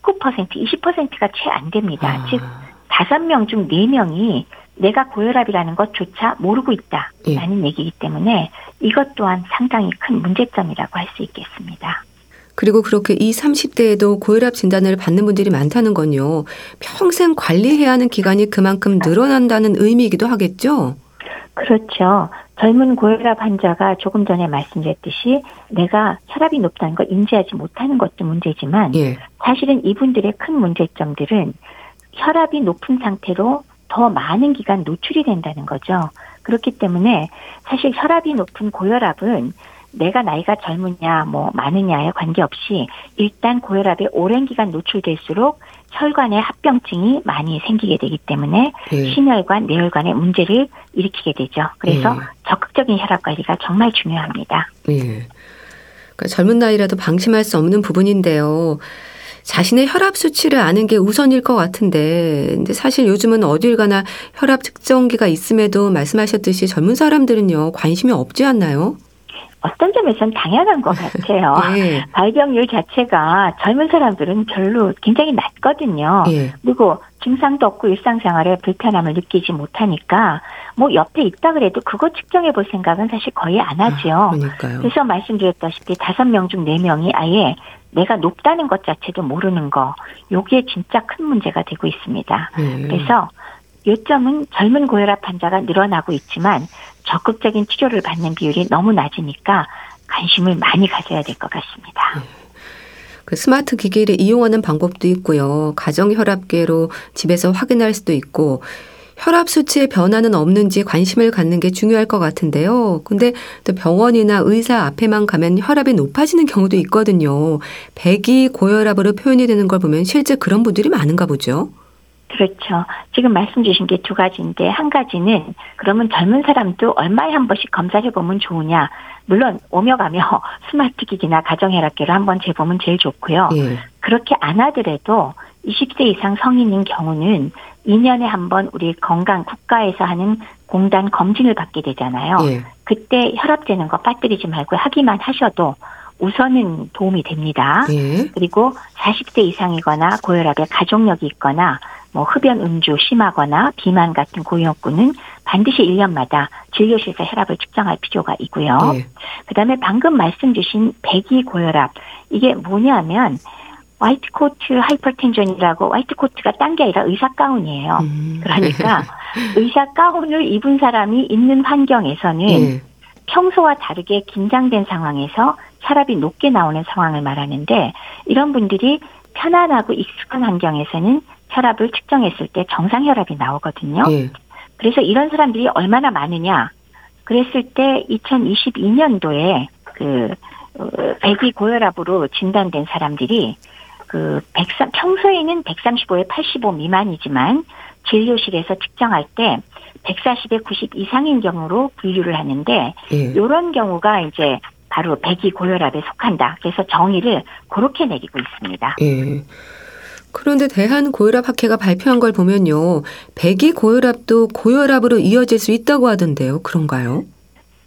19%, 20%가 채 안 됩니다. 아. 즉, 5명 중 4명이 내가 고혈압이라는 것조차 모르고 있다라는 예. 얘기이기 때문에 이것 또한 상당히 큰 문제점이라고 할 수 있겠습니다. 그리고 그렇게 이 30대에도 고혈압 진단을 받는 분들이 많다는 건요. 평생 관리해야 하는 기간이 그만큼 늘어난다는 의미이기도 하겠죠? 그렇죠. 젊은 고혈압 환자가 조금 전에 말씀드렸듯이 내가 혈압이 높다는 걸 인지하지 못하는 것도 문제지만 예. 사실은 이분들의 큰 문제점들은 혈압이 높은 상태로 더 많은 기간 노출이 된다는 거죠. 그렇기 때문에 사실 혈압이 높은 고혈압은 내가 나이가 젊으냐 뭐 많으냐에 관계없이 일단 고혈압에 오랜 기간 노출될수록 혈관에 합병증이 많이 생기게 되기 때문에 예. 심혈관, 뇌혈관에 문제를 일으키게 되죠. 그래서 예. 적극적인 혈압 관리가 정말 중요합니다. 예. 그러니까 젊은 나이라도 방심할 수 없는 부분인데요. 자신의 혈압 수치를 아는 게 우선일 것 같은데, 근데 사실 요즘은 어딜 가나 혈압 측정기가 있음에도 말씀하셨듯이 젊은 사람들은요 관심이 없지 않나요? 어떤 점에서는 당연한 것 같아요. 예. 발병률 자체가 젊은 사람들은 별로 굉장히 낮거든요. 예. 그리고 증상도 없고 일상생활에 불편함을 느끼지 못하니까 뭐 옆에 있다 그래도 그거 측정해 볼 생각은 사실 거의 안 하죠. 아, 그래서 말씀드렸다시피 다섯 명 중 네 명이 아예 내가 높다는 것 자체도 모르는 거, 요게 진짜 큰 문제가 되고 있습니다. 예. 그래서 요점은 젊은 고혈압 환자가 늘어나고 있지만 적극적인 치료를 받는 비율이 너무 낮으니까 관심을 많이 가져야 될 것 같습니다. 네. 그 스마트 기기를 이용하는 방법도 있고요. 가정 혈압계로 집에서 확인할 수도 있고 혈압 수치의 변화는 없는지 관심을 갖는 게 중요할 것 같은데요. 근데 또 병원이나 의사 앞에만 가면 혈압이 높아지는 경우도 있거든요. 백이 고혈압으로 표현이 되는 걸 보면 실제 그런 분들이 많은가 보죠. 그렇죠. 지금 말씀 주신 게 두 가지인데 한 가지는 그러면 젊은 사람도 얼마에 한 번씩 검사해 보면 좋으냐. 물론 오며 가며 스마트 기기나 가정 혈압계로 한번 재보면 제일 좋고요. 예. 그렇게 안 하더라도 20세 이상 성인인 경우는 2년에 한 번 우리 건강 국가에서 하는 공단 검진을 받게 되잖아요. 예. 그때 혈압 재는 거 빠뜨리지 말고 하기만 하셔도 우선은 도움이 됩니다. 예. 그리고 40세 이상이거나 고혈압에 가족력이 있거나 뭐 흡연 음주 심하거나 비만 같은 고형군은 반드시 1년마다 진료실에서 혈압을 측정할 필요가 있고요. 네. 그다음에 방금 말씀 주신 백의 고혈압 이게 뭐냐면 white coat hypertension이라고 white coat가 딴 게 아니라 의사 가운이에요. 음. 그러니까 의사 가운을 입은 사람이 있는 환경에서는 네. 평소와 다르게 긴장된 상황에서 혈압이 높게 나오는 상황을 말하는데 이런 분들이 편안하고 익숙한 환경에서는 혈압을 측정했을 때 정상 혈압이 나오거든요. 예. 그래서 이런 사람들이 얼마나 많으냐? 그랬을 때 2022년도에 그 어, 백이 고혈압으로 진단된 사람들이 그 103, 평소에는 135에 85 미만이지만 진료실에서 측정할 때 140에 90 이상인 경우로 분류를 하는데 예. 이런 경우가 이제 바로 백이 고혈압에 속한다. 그래서 정의를 그렇게 내리고 있습니다. 예. 그런데 대한고혈압학회가 발표한 걸 보면요. 배기 고혈압도 고혈압으로 이어질 수 있다고 하던데요. 그런가요?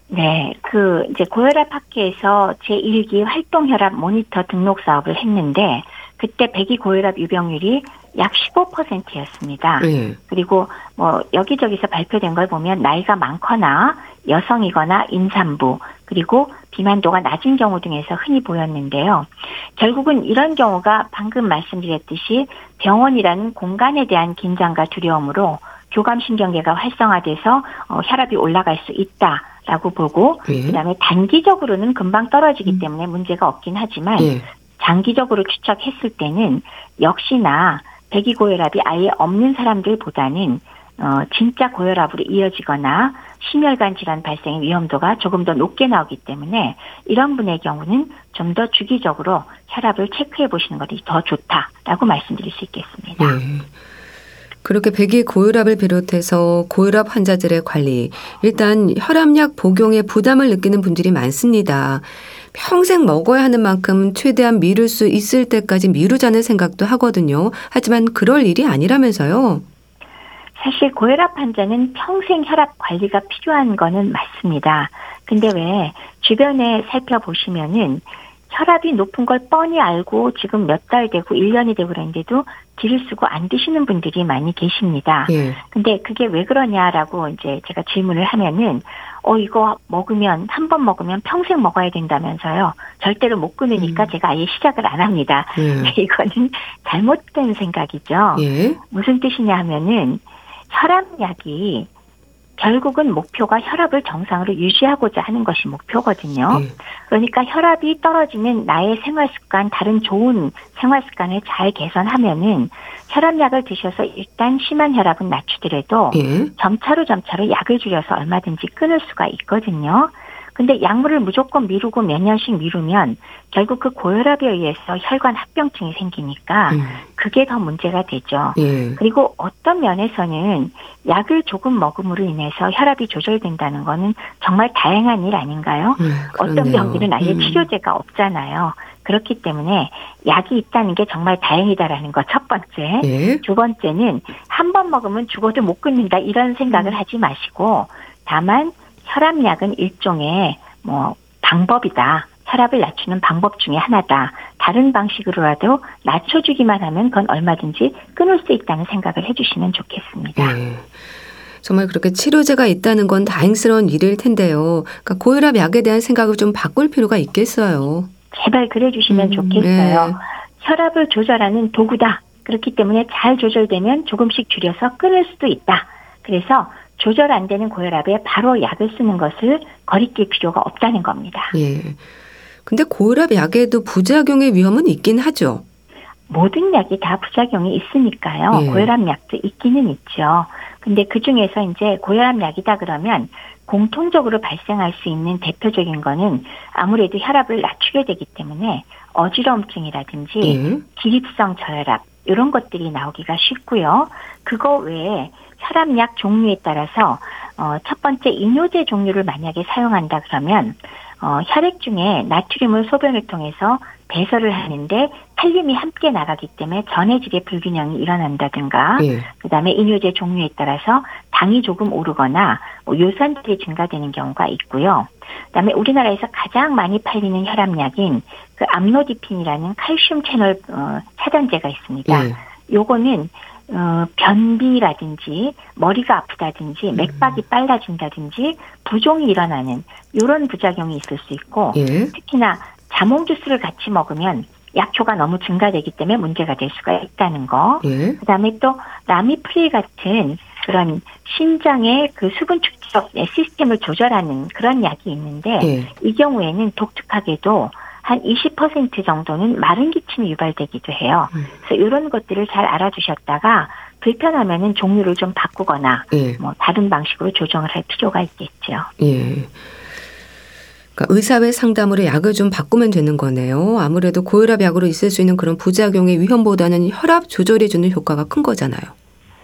네, 그 이제 고혈압 학회에서 제1기 활동 혈압 모니터 등록 사업을 했는데 그때 배기 고혈압 유병률이 약 15%였습니다. 네. 그리고 뭐 여기저기서 발표된 걸 보면 나이가 많거나 여성이거나 임산부 그리고 비만도가 낮은 경우 등에서 흔히 보였는데요. 결국은 이런 경우가 방금 말씀드렸듯이 병원이라는 공간에 대한 긴장과 두려움으로 교감신경계가 활성화돼서 어, 혈압이 올라갈 수 있다 라고 보고 예. 그다음에 단기적으로는 금방 떨어지기 음. 때문에 문제가 없긴 하지만 예. 장기적으로 추적했을 때는 역시나 배기고혈압이 아예 없는 사람들보다는 어, 진짜 고혈압으로 이어지거나 심혈관 질환 발생의 위험도가 조금 더 높게 나오기 때문에 이런 분의 경우는 좀 더 주기적으로 혈압을 체크해 보시는 것이 더 좋다라고 말씀드릴 수 있겠습니다. 네. 그렇게 배기 고혈압을 비롯해서 고혈압 환자들의 관리, 일단 혈압약 복용에 부담을 느끼는 분들이 많습니다. 평생 먹어야 하는 만큼 최대한 미룰 수 있을 때까지 미루자는 생각도 하거든요. 하지만 그럴 일이 아니라면서요. 사실 고혈압 환자는 평생 혈압 관리가 필요한 거는 맞습니다. 근데 왜 주변에 살펴보시면은 혈압이 높은 걸 뻔히 알고 지금 몇 달 되고 1년이 되고 그랬는데도 딜을 쓰고 안 드시는 분들이 많이 계십니다. 예. 근데 그게 왜 그러냐라고 이제 제가 질문을 하면은 어 이거 먹으면 한 번 먹으면 평생 먹어야 된다면서요. 절대로 못 끊으니까 음. 제가 아예 시작을 안 합니다. 예. 이거는 잘못된 생각이죠. 예. 무슨 뜻이냐 하면은 혈압약이 결국은 목표가 혈압을 정상으로 유지하고자 하는 것이 목표거든요. 네. 그러니까 혈압이 떨어지는 나의 생활 습관, 다른 좋은 생활 습관을 잘 개선하면은 혈압약을 드셔서 일단 심한 혈압은 낮추더라도 네. 점차로 점차로 약을 줄여서 얼마든지 끊을 수가 있거든요. 근데 약물을 무조건 미루고 몇 년씩 미루면 결국 그 고혈압에 의해서 혈관 합병증이 생기니까 음. 그게 더 문제가 되죠. 예. 그리고 어떤 면에서는 약을 조금 먹음으로 인해서 혈압이 조절된다는 거는 정말 다행한 일 아닌가요? 음, 어떤 병들은 아예 음. 치료제가 없잖아요. 그렇기 때문에 약이 있다는 게 정말 다행이다라는 거 첫 번째. 예. 두 번째는 한 번 먹으면 죽어도 못 끊는다 이런 생각을 음. 하지 마시고 다만 혈압약은 일종의 뭐 방법이다. 혈압을 낮추는 방법 중의 하나다. 다른 방식으로라도 낮춰주기만 하면 그건 얼마든지 끊을 수 있다는 생각을 해주시면 좋겠습니다. 네. 정말 그렇게 치료제가 있다는 건 다행스러운 일일 텐데요. 그러니까 고혈압 약에 대한 생각을 좀 바꿀 필요가 있겠어요. 제발 그래 주시면 음, 좋겠어요. 네. 혈압을 조절하는 도구다. 그렇기 때문에 잘 조절되면 조금씩 줄여서 끊을 수도 있다. 그래서 조절 안 되는 고혈압에 바로 약을 쓰는 것을 거리낄 필요가 없다는 겁니다. 예. 근데 고혈압 약에도 부작용의 위험은 있긴 하죠. 모든 약이 다 부작용이 있으니까요. 예. 고혈압 약도 있기는 있죠. 근데 그 중에서 이제 고혈압 약이다 그러면 공통적으로 발생할 수 있는 대표적인 거는 아무래도 혈압을 낮추게 되기 때문에 어지러움증이라든지 예. 기립성 저혈압 이런 것들이 나오기가 쉽고요. 그거 외에 혈압 약 종류에 따라서 어, 첫 번째 이뇨제 종류를 만약에 사용한다 그러면 어, 혈액 중에 나트륨을 소변을 통해서 배설을 하는데 칼륨이 함께 나가기 때문에 전해질의 불균형이 일어난다든가 예. 그다음에 이뇨제 종류에 따라서 당이 조금 오르거나 뭐 요산들이 증가되는 경우가 있고요. 그다음에 우리나라에서 가장 많이 팔리는 혈압약인 그 암로디핀이라는 칼슘 채널 어, 차단제가 있습니다. 예. 요거는 어, 변비라든지 머리가 아프다든지 음. 맥박이 빨라진다든지 부종이 일어나는 이런 부작용이 있을 수 있고 예. 특히나 자몽 주스를 같이 먹으면 약효가 너무 증가되기 때문에 문제가 될 수가 있다는 거. 예. 그다음에 또 라미프릴 같은 그런 신장의 그 수분 축적 시스템을 조절하는 그런 약이 있는데 예. 이 경우에는 독특하게도 한 20% 정도는 마른 기침이 유발되기도 해요. 음. 그래서 이런 것들을 잘 알아주셨다가 불편하면은 종류를 좀 바꾸거나 예. 뭐 다른 방식으로 조정을 할 필요가 있겠죠. 예. 그러니까 의사의 상담으로 약을 좀 바꾸면 되는 거네요. 아무래도 고혈압 약으로 있을 수 있는 그런 부작용의 위험보다는 혈압 조절해 주는 효과가 큰 거잖아요.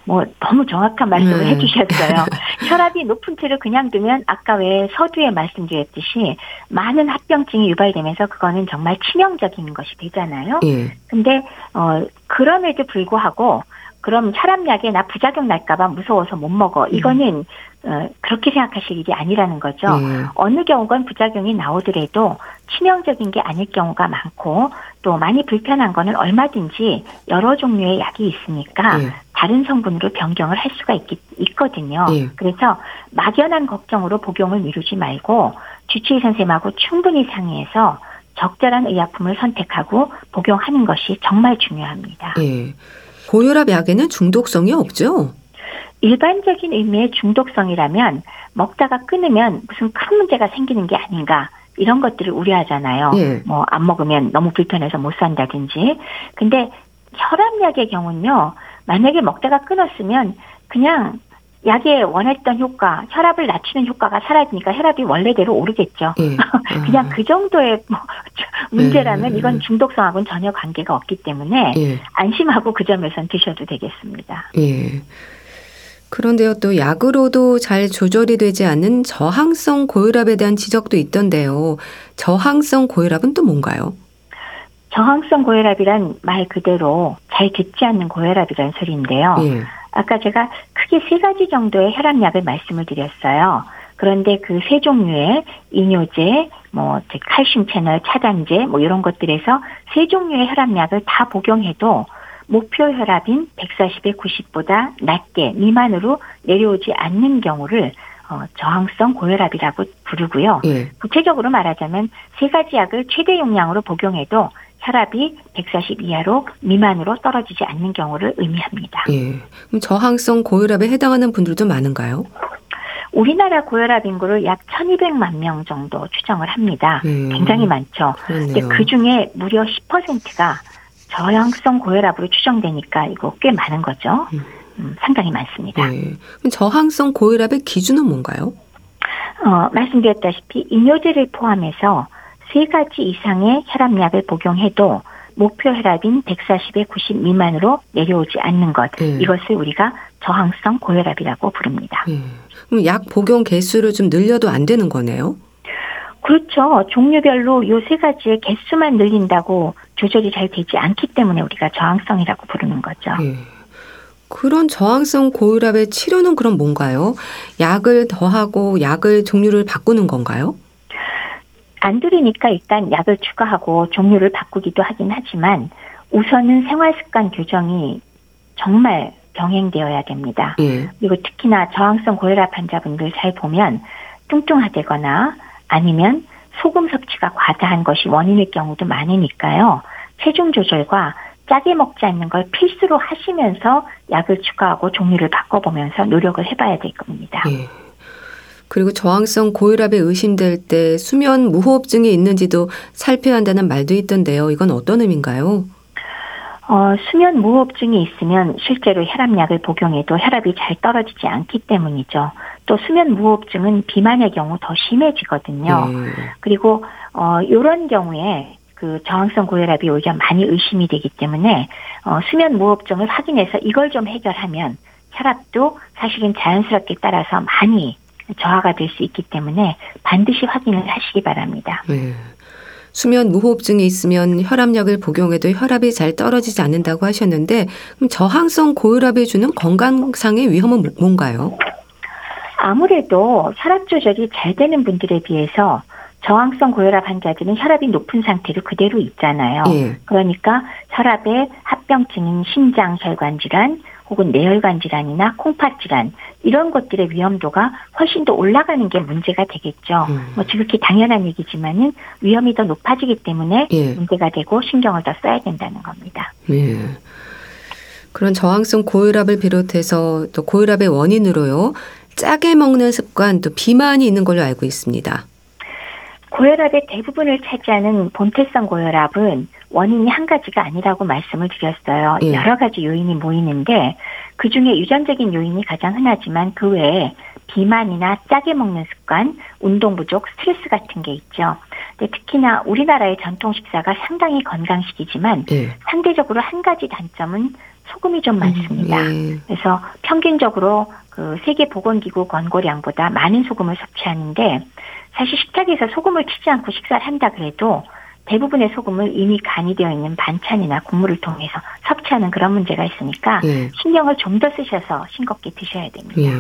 뭐 너무 정확한 말씀을 네. 해주셨어요. 혈압이 높은 채로 그냥 두면 아까 왜 서두에 말씀드렸듯이 많은 합병증이 유발되면서 그거는 정말 치명적인 것이 되잖아요. 예. 근데 어 그럼에도 불구하고 그럼 혈압약에 나 부작용 날까봐 무서워서 못 먹어. 이거는 음. 어, 그렇게 생각하실 일이 아니라는 거죠. 음. 어느 경우건 부작용이 나오더라도 치명적인 게 아닐 경우가 많고 또 많이 불편한 거는 얼마든지 여러 종류의 약이 있으니까 음. 다른 성분으로 변경을 할 수가 있, 있거든요. 음. 그래서 막연한 걱정으로 복용을 미루지 말고 주치의 선생님하고 충분히 상의해서 적절한 의약품을 선택하고 복용하는 것이 정말 중요합니다. 예. 고혈압 약에는 중독성이 없죠? 일반적인 의미의 중독성이라면 먹다가 끊으면 무슨 큰 문제가 생기는 게 아닌가 이런 것들을 우려하잖아요. 예. 뭐안 먹으면 너무 불편해서 못 산다든지. 근데 혈압약의 경우는요. 만약에 먹다가 끊었으면 그냥 약에 원했던 효과, 혈압을 낮추는 효과가 사라지니까 혈압이 원래대로 오르겠죠. 예. 그냥 그 정도의 뭐 문제라면 예. 이건 중독성하고는 전혀 관계가 없기 때문에 예. 안심하고 그 점에선 드셔도 되겠습니다. 예. 그런데요, 또 약으로도 잘 조절이 되지 않는 저항성 고혈압에 대한 지적도 있던데요. 저항성 고혈압은 또 뭔가요? 저항성 고혈압이란 말 그대로 잘 듣지 않는 고혈압이라는 소리인데요. 예. 아까 제가 크게 세 가지 정도의 혈압약을 말씀을 드렸어요. 그런데 그 세 종류의 이뇨제, 뭐 칼슘 채널 차단제 뭐 이런 것들에서 세 종류의 혈압약을 다 복용해도 목표 혈압인 140에 90보다 낮게 미만으로 내려오지 않는 경우를 어, 저항성 고혈압이라고 부르고요. 예. 구체적으로 말하자면 세 가지 약을 최대 용량으로 복용해도 혈압이 140 이하로 미만으로 떨어지지 않는 경우를 의미합니다. 예. 그럼 저항성 고혈압에 해당하는 분들도 많은가요? 우리나라 고혈압 인구를 약 1200만 명 정도 추정을 합니다. 음, 굉장히 많죠. 그런데 그 중에 무려 10%가 저항성 고혈압으로 추정되니까 이거 꽤 많은 거죠. 음, 음 상당히 많습니다. 네. 저항성 고혈압의 기준은 뭔가요? 어, 말씀드렸다시피 이뇨제를 포함해서 세 가지 이상의 혈압약을 복용해도 목표 혈압인 140에 90 미만으로 내려오지 않는 것. 네. 이것을 우리가 저항성 고혈압이라고 부릅니다. 네. 그럼 약 복용 개수를 좀 늘려도 안 되는 거네요? 그렇죠. 종류별로 요 세 가지의 개수만 늘린다고 조절이 잘 되지 않기 때문에 우리가 저항성이라고 부르는 거죠. 네. 그런 저항성 고혈압의 치료는 그럼 뭔가요? 약을 더하고 약을 종류를 바꾸는 건가요? 안 들으니까 일단 약을 추가하고 종류를 바꾸기도 하긴 하지만 우선은 생활 습관 교정이 정말 병행되어야 됩니다. 예. 그리고 특히나 저항성 고혈압 환자분들 잘 보면 뚱뚱하다거나 아니면 소금 섭취가 과다한 것이 원인일 경우도 많으니까요. 체중 조절과 짜게 먹지 않는 걸 필수로 하시면서 약을 추가하고 종류를 바꿔보면서 노력을 해봐야 될 겁니다. 예. 그리고 저항성 고혈압에 의심될 때 수면 무호흡증이 있는지도 살펴야 한다는 말도 있던데요. 이건 어떤 의미인가요? 어, 수면 무호흡증이 있으면 실제로 혈압약을 복용해도 혈압이 잘 떨어지지 않기 때문이죠. 또 수면 무호흡증은 비만의 경우 더 심해지거든요. 네. 그리고 어 요런 경우에 그 저항성 고혈압이 오히려 많이 의심이 되기 때문에 어 수면 무호흡증을 확인해서 이걸 좀 해결하면 혈압도 사실은 자연스럽게 따라서 많이 저하가 될 수 있기 때문에 반드시 확인을 하시기 바랍니다. 네. 수면 무호흡증이 있으면 혈압약을 복용해도 혈압이 잘 떨어지지 않는다고 하셨는데 그럼 저항성 고혈압이 주는 건강상의 위험은 뭐, 뭔가요? 아무래도 혈압 조절이 잘 되는 분들에 비해서 저항성 고혈압 환자들은 혈압이 높은 상태로 그대로 있잖아요. 예. 그러니까 혈압의 합병증인 심장 혈관 질환, 혹은 뇌혈관 질환이나 콩팥 질환 이런 것들의 위험도가 훨씬 더 올라가는 게 문제가 되겠죠. 음. 뭐 지극히 당연한 얘기지만은 위험이 더 높아지기 때문에 예. 문제가 되고 신경을 더 써야 된다는 겁니다. 예. 그런 저항성 고혈압을 비롯해서 또 고혈압의 원인으로요. 짜게 먹는 습관 또 비만이 있는 걸로 알고 있습니다. 고혈압의 대부분을 차지하는 본태성 고혈압은 원인이 한 가지가 아니라고 말씀을 드렸어요. 예. 여러 가지 요인이 모이는데 그 중에 유전적인 요인이 가장 흔하지만 그 외에 비만이나 짜게 먹는 습관, 운동 부족, 스트레스 같은 게 있죠. 근데 특히나 우리나라의 전통 식사가 상당히 건강식이지만 예. 상대적으로 한 가지 단점은 소금이 좀 많습니다. 음, 예. 그래서 평균적으로 그 세계 보건기구 권고량보다 많은 소금을 섭취하는데 사실 식탁에서 소금을 치지 않고 식사를 한다 그래도 대부분의 소금을 이미 간이 되어 있는 반찬이나 국물을 통해서 섭취하는 그런 문제가 있으니까 예. 신경을 좀 더 쓰셔서 싱겁게 드셔야 됩니다. 예.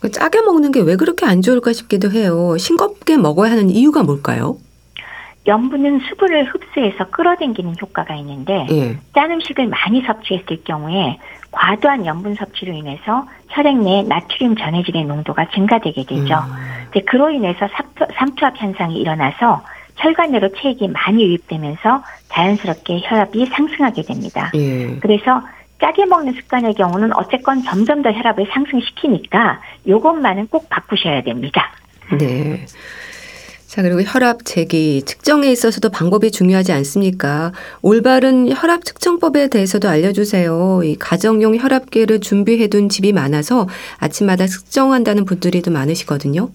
그 짜게 먹는 게 왜 그렇게 안 좋을까 싶기도 해요. 싱겁게 먹어야 하는 이유가 뭘까요? 염분은 수분을 흡수해서 끌어당기는 효과가 있는데 예. 짠 음식을 많이 섭취했을 경우에 과도한 염분 섭취로 인해서 혈액 내 나트륨 전해질의 농도가 증가되게 되죠. 음. 그로 인해서 삼투압 현상이 일어나서 혈관 내로 체액이 많이 유입되면서 자연스럽게 혈압이 상승하게 됩니다. 예. 그래서 짜게 먹는 습관의 경우는 어쨌건 점점 더 혈압을 상승시키니까 요것만은 꼭 바꾸셔야 됩니다. 네. 자, 그리고 혈압 재기 측정에 있어서도 방법이 중요하지 않습니까? 올바른 혈압 측정법에 대해서도 알려주세요. 이 가정용 혈압계를 준비해둔 집이 많아서 아침마다 측정한다는 분들이 도 많으시거든요.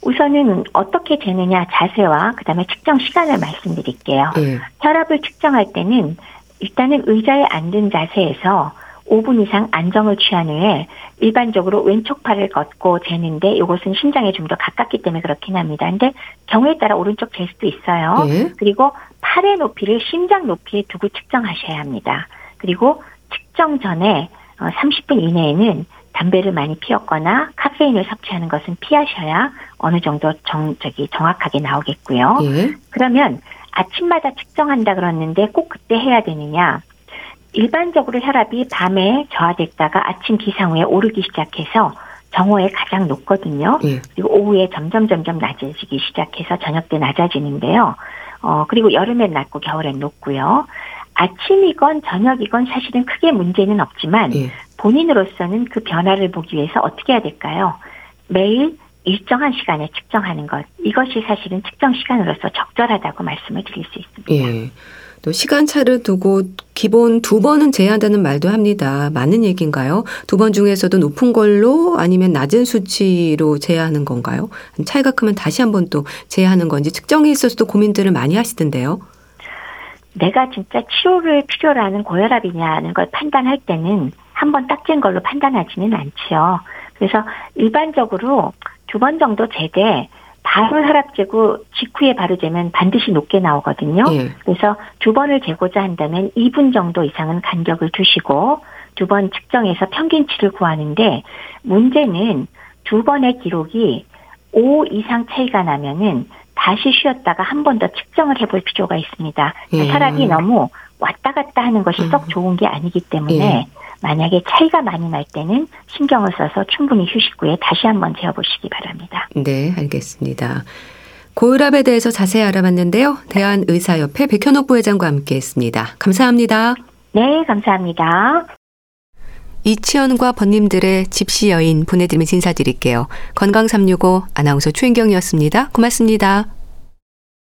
우선은 어떻게 재느냐 자세와 그다음에 측정 시간을 말씀드릴게요. 네. 혈압을 측정할 때는 일단은 의자에 앉은 자세에서 5분 이상 안정을 취한 후에 일반적으로 왼쪽 팔을 걷고 재는데 이것은 심장에 좀 더 가깝기 때문에 그렇긴 합니다. 근데 경우에 따라 오른쪽 재 수도 있어요. 네. 그리고 팔의 높이를 심장 높이에 두고 측정하셔야 합니다. 그리고 측정 전에 30분 어, 이내에는 담배를 많이 피웠거나 카페인을 섭취하는 것은 피하셔야 어느 정도 정, 저기 정확하게 나오겠고요. 예. 그러면 아침마다 측정한다 그러는데 꼭 그때 해야 되느냐? 일반적으로 혈압이 밤에 저하됐다가 아침 기상 후에 오르기 시작해서 정오에 가장 높거든요. 예. 그리고 오후에 점점 점점 낮아지기 시작해서 저녁 때 낮아지는데요. 어, 그리고 여름엔 낮고 겨울엔 높고요. 아침이건 저녁이건 사실은 크게 문제는 없지만 예. 본인으로서는 그 변화를 보기 위해서 어떻게 해야 될까요? 매일 일정한 시간에 측정하는 것 이것이 사실은 측정 시간으로서 적절하다고 말씀을 드릴 수 있습니다. 예. 또 시간차를 두고 기본 두 번은 제한다는 말도 합니다. 많은 얘기인가요? 두 번 중에서도 높은 걸로 아니면 낮은 수치로 제한하는 건가요? 차이가 크면 다시 한 번 또 제한하는 건지 측정에 있어서도 고민들을 많이 하시던데요. 내가 진짜 치료를 필요로 하는 고혈압이냐는 걸 판단할 때는 한 번딱잰 걸로 판단하지는 않지요. 그래서 일반적으로 두 번 정도 제대 바로 혈압 재고 직후에 바로 재면 반드시 높게 나오거든요. 예. 그래서 두 번을 재고자 한다면 2분 정도 이상은 간격을 두시고 두 번 측정해서 평균치를 구하는데 문제는 두 번의 기록이 5 이상 차이가 나면은 다시 쉬었다가 한 번 더 측정을 해볼 필요가 있습니다. 예. 혈압이 너무 왔다 갔다 하는 것이 썩 음. 좋은 게 아니기 때문에 예. 만약에 차이가 많이 날 때는 신경을 써서 충분히 휴식 후에 다시 한번 재어보시기 바랍니다. 네, 알겠습니다. 고혈압에 대해서 자세히 알아봤는데요. 대한의사협회 백현옥 부회장과 함께했습니다. 감사합니다. 네, 감사합니다. 이치현과 번님들의 집시 여인 보내드리면서 인사드릴게요. 건강365 아나운서 최인경이었습니다. 고맙습니다.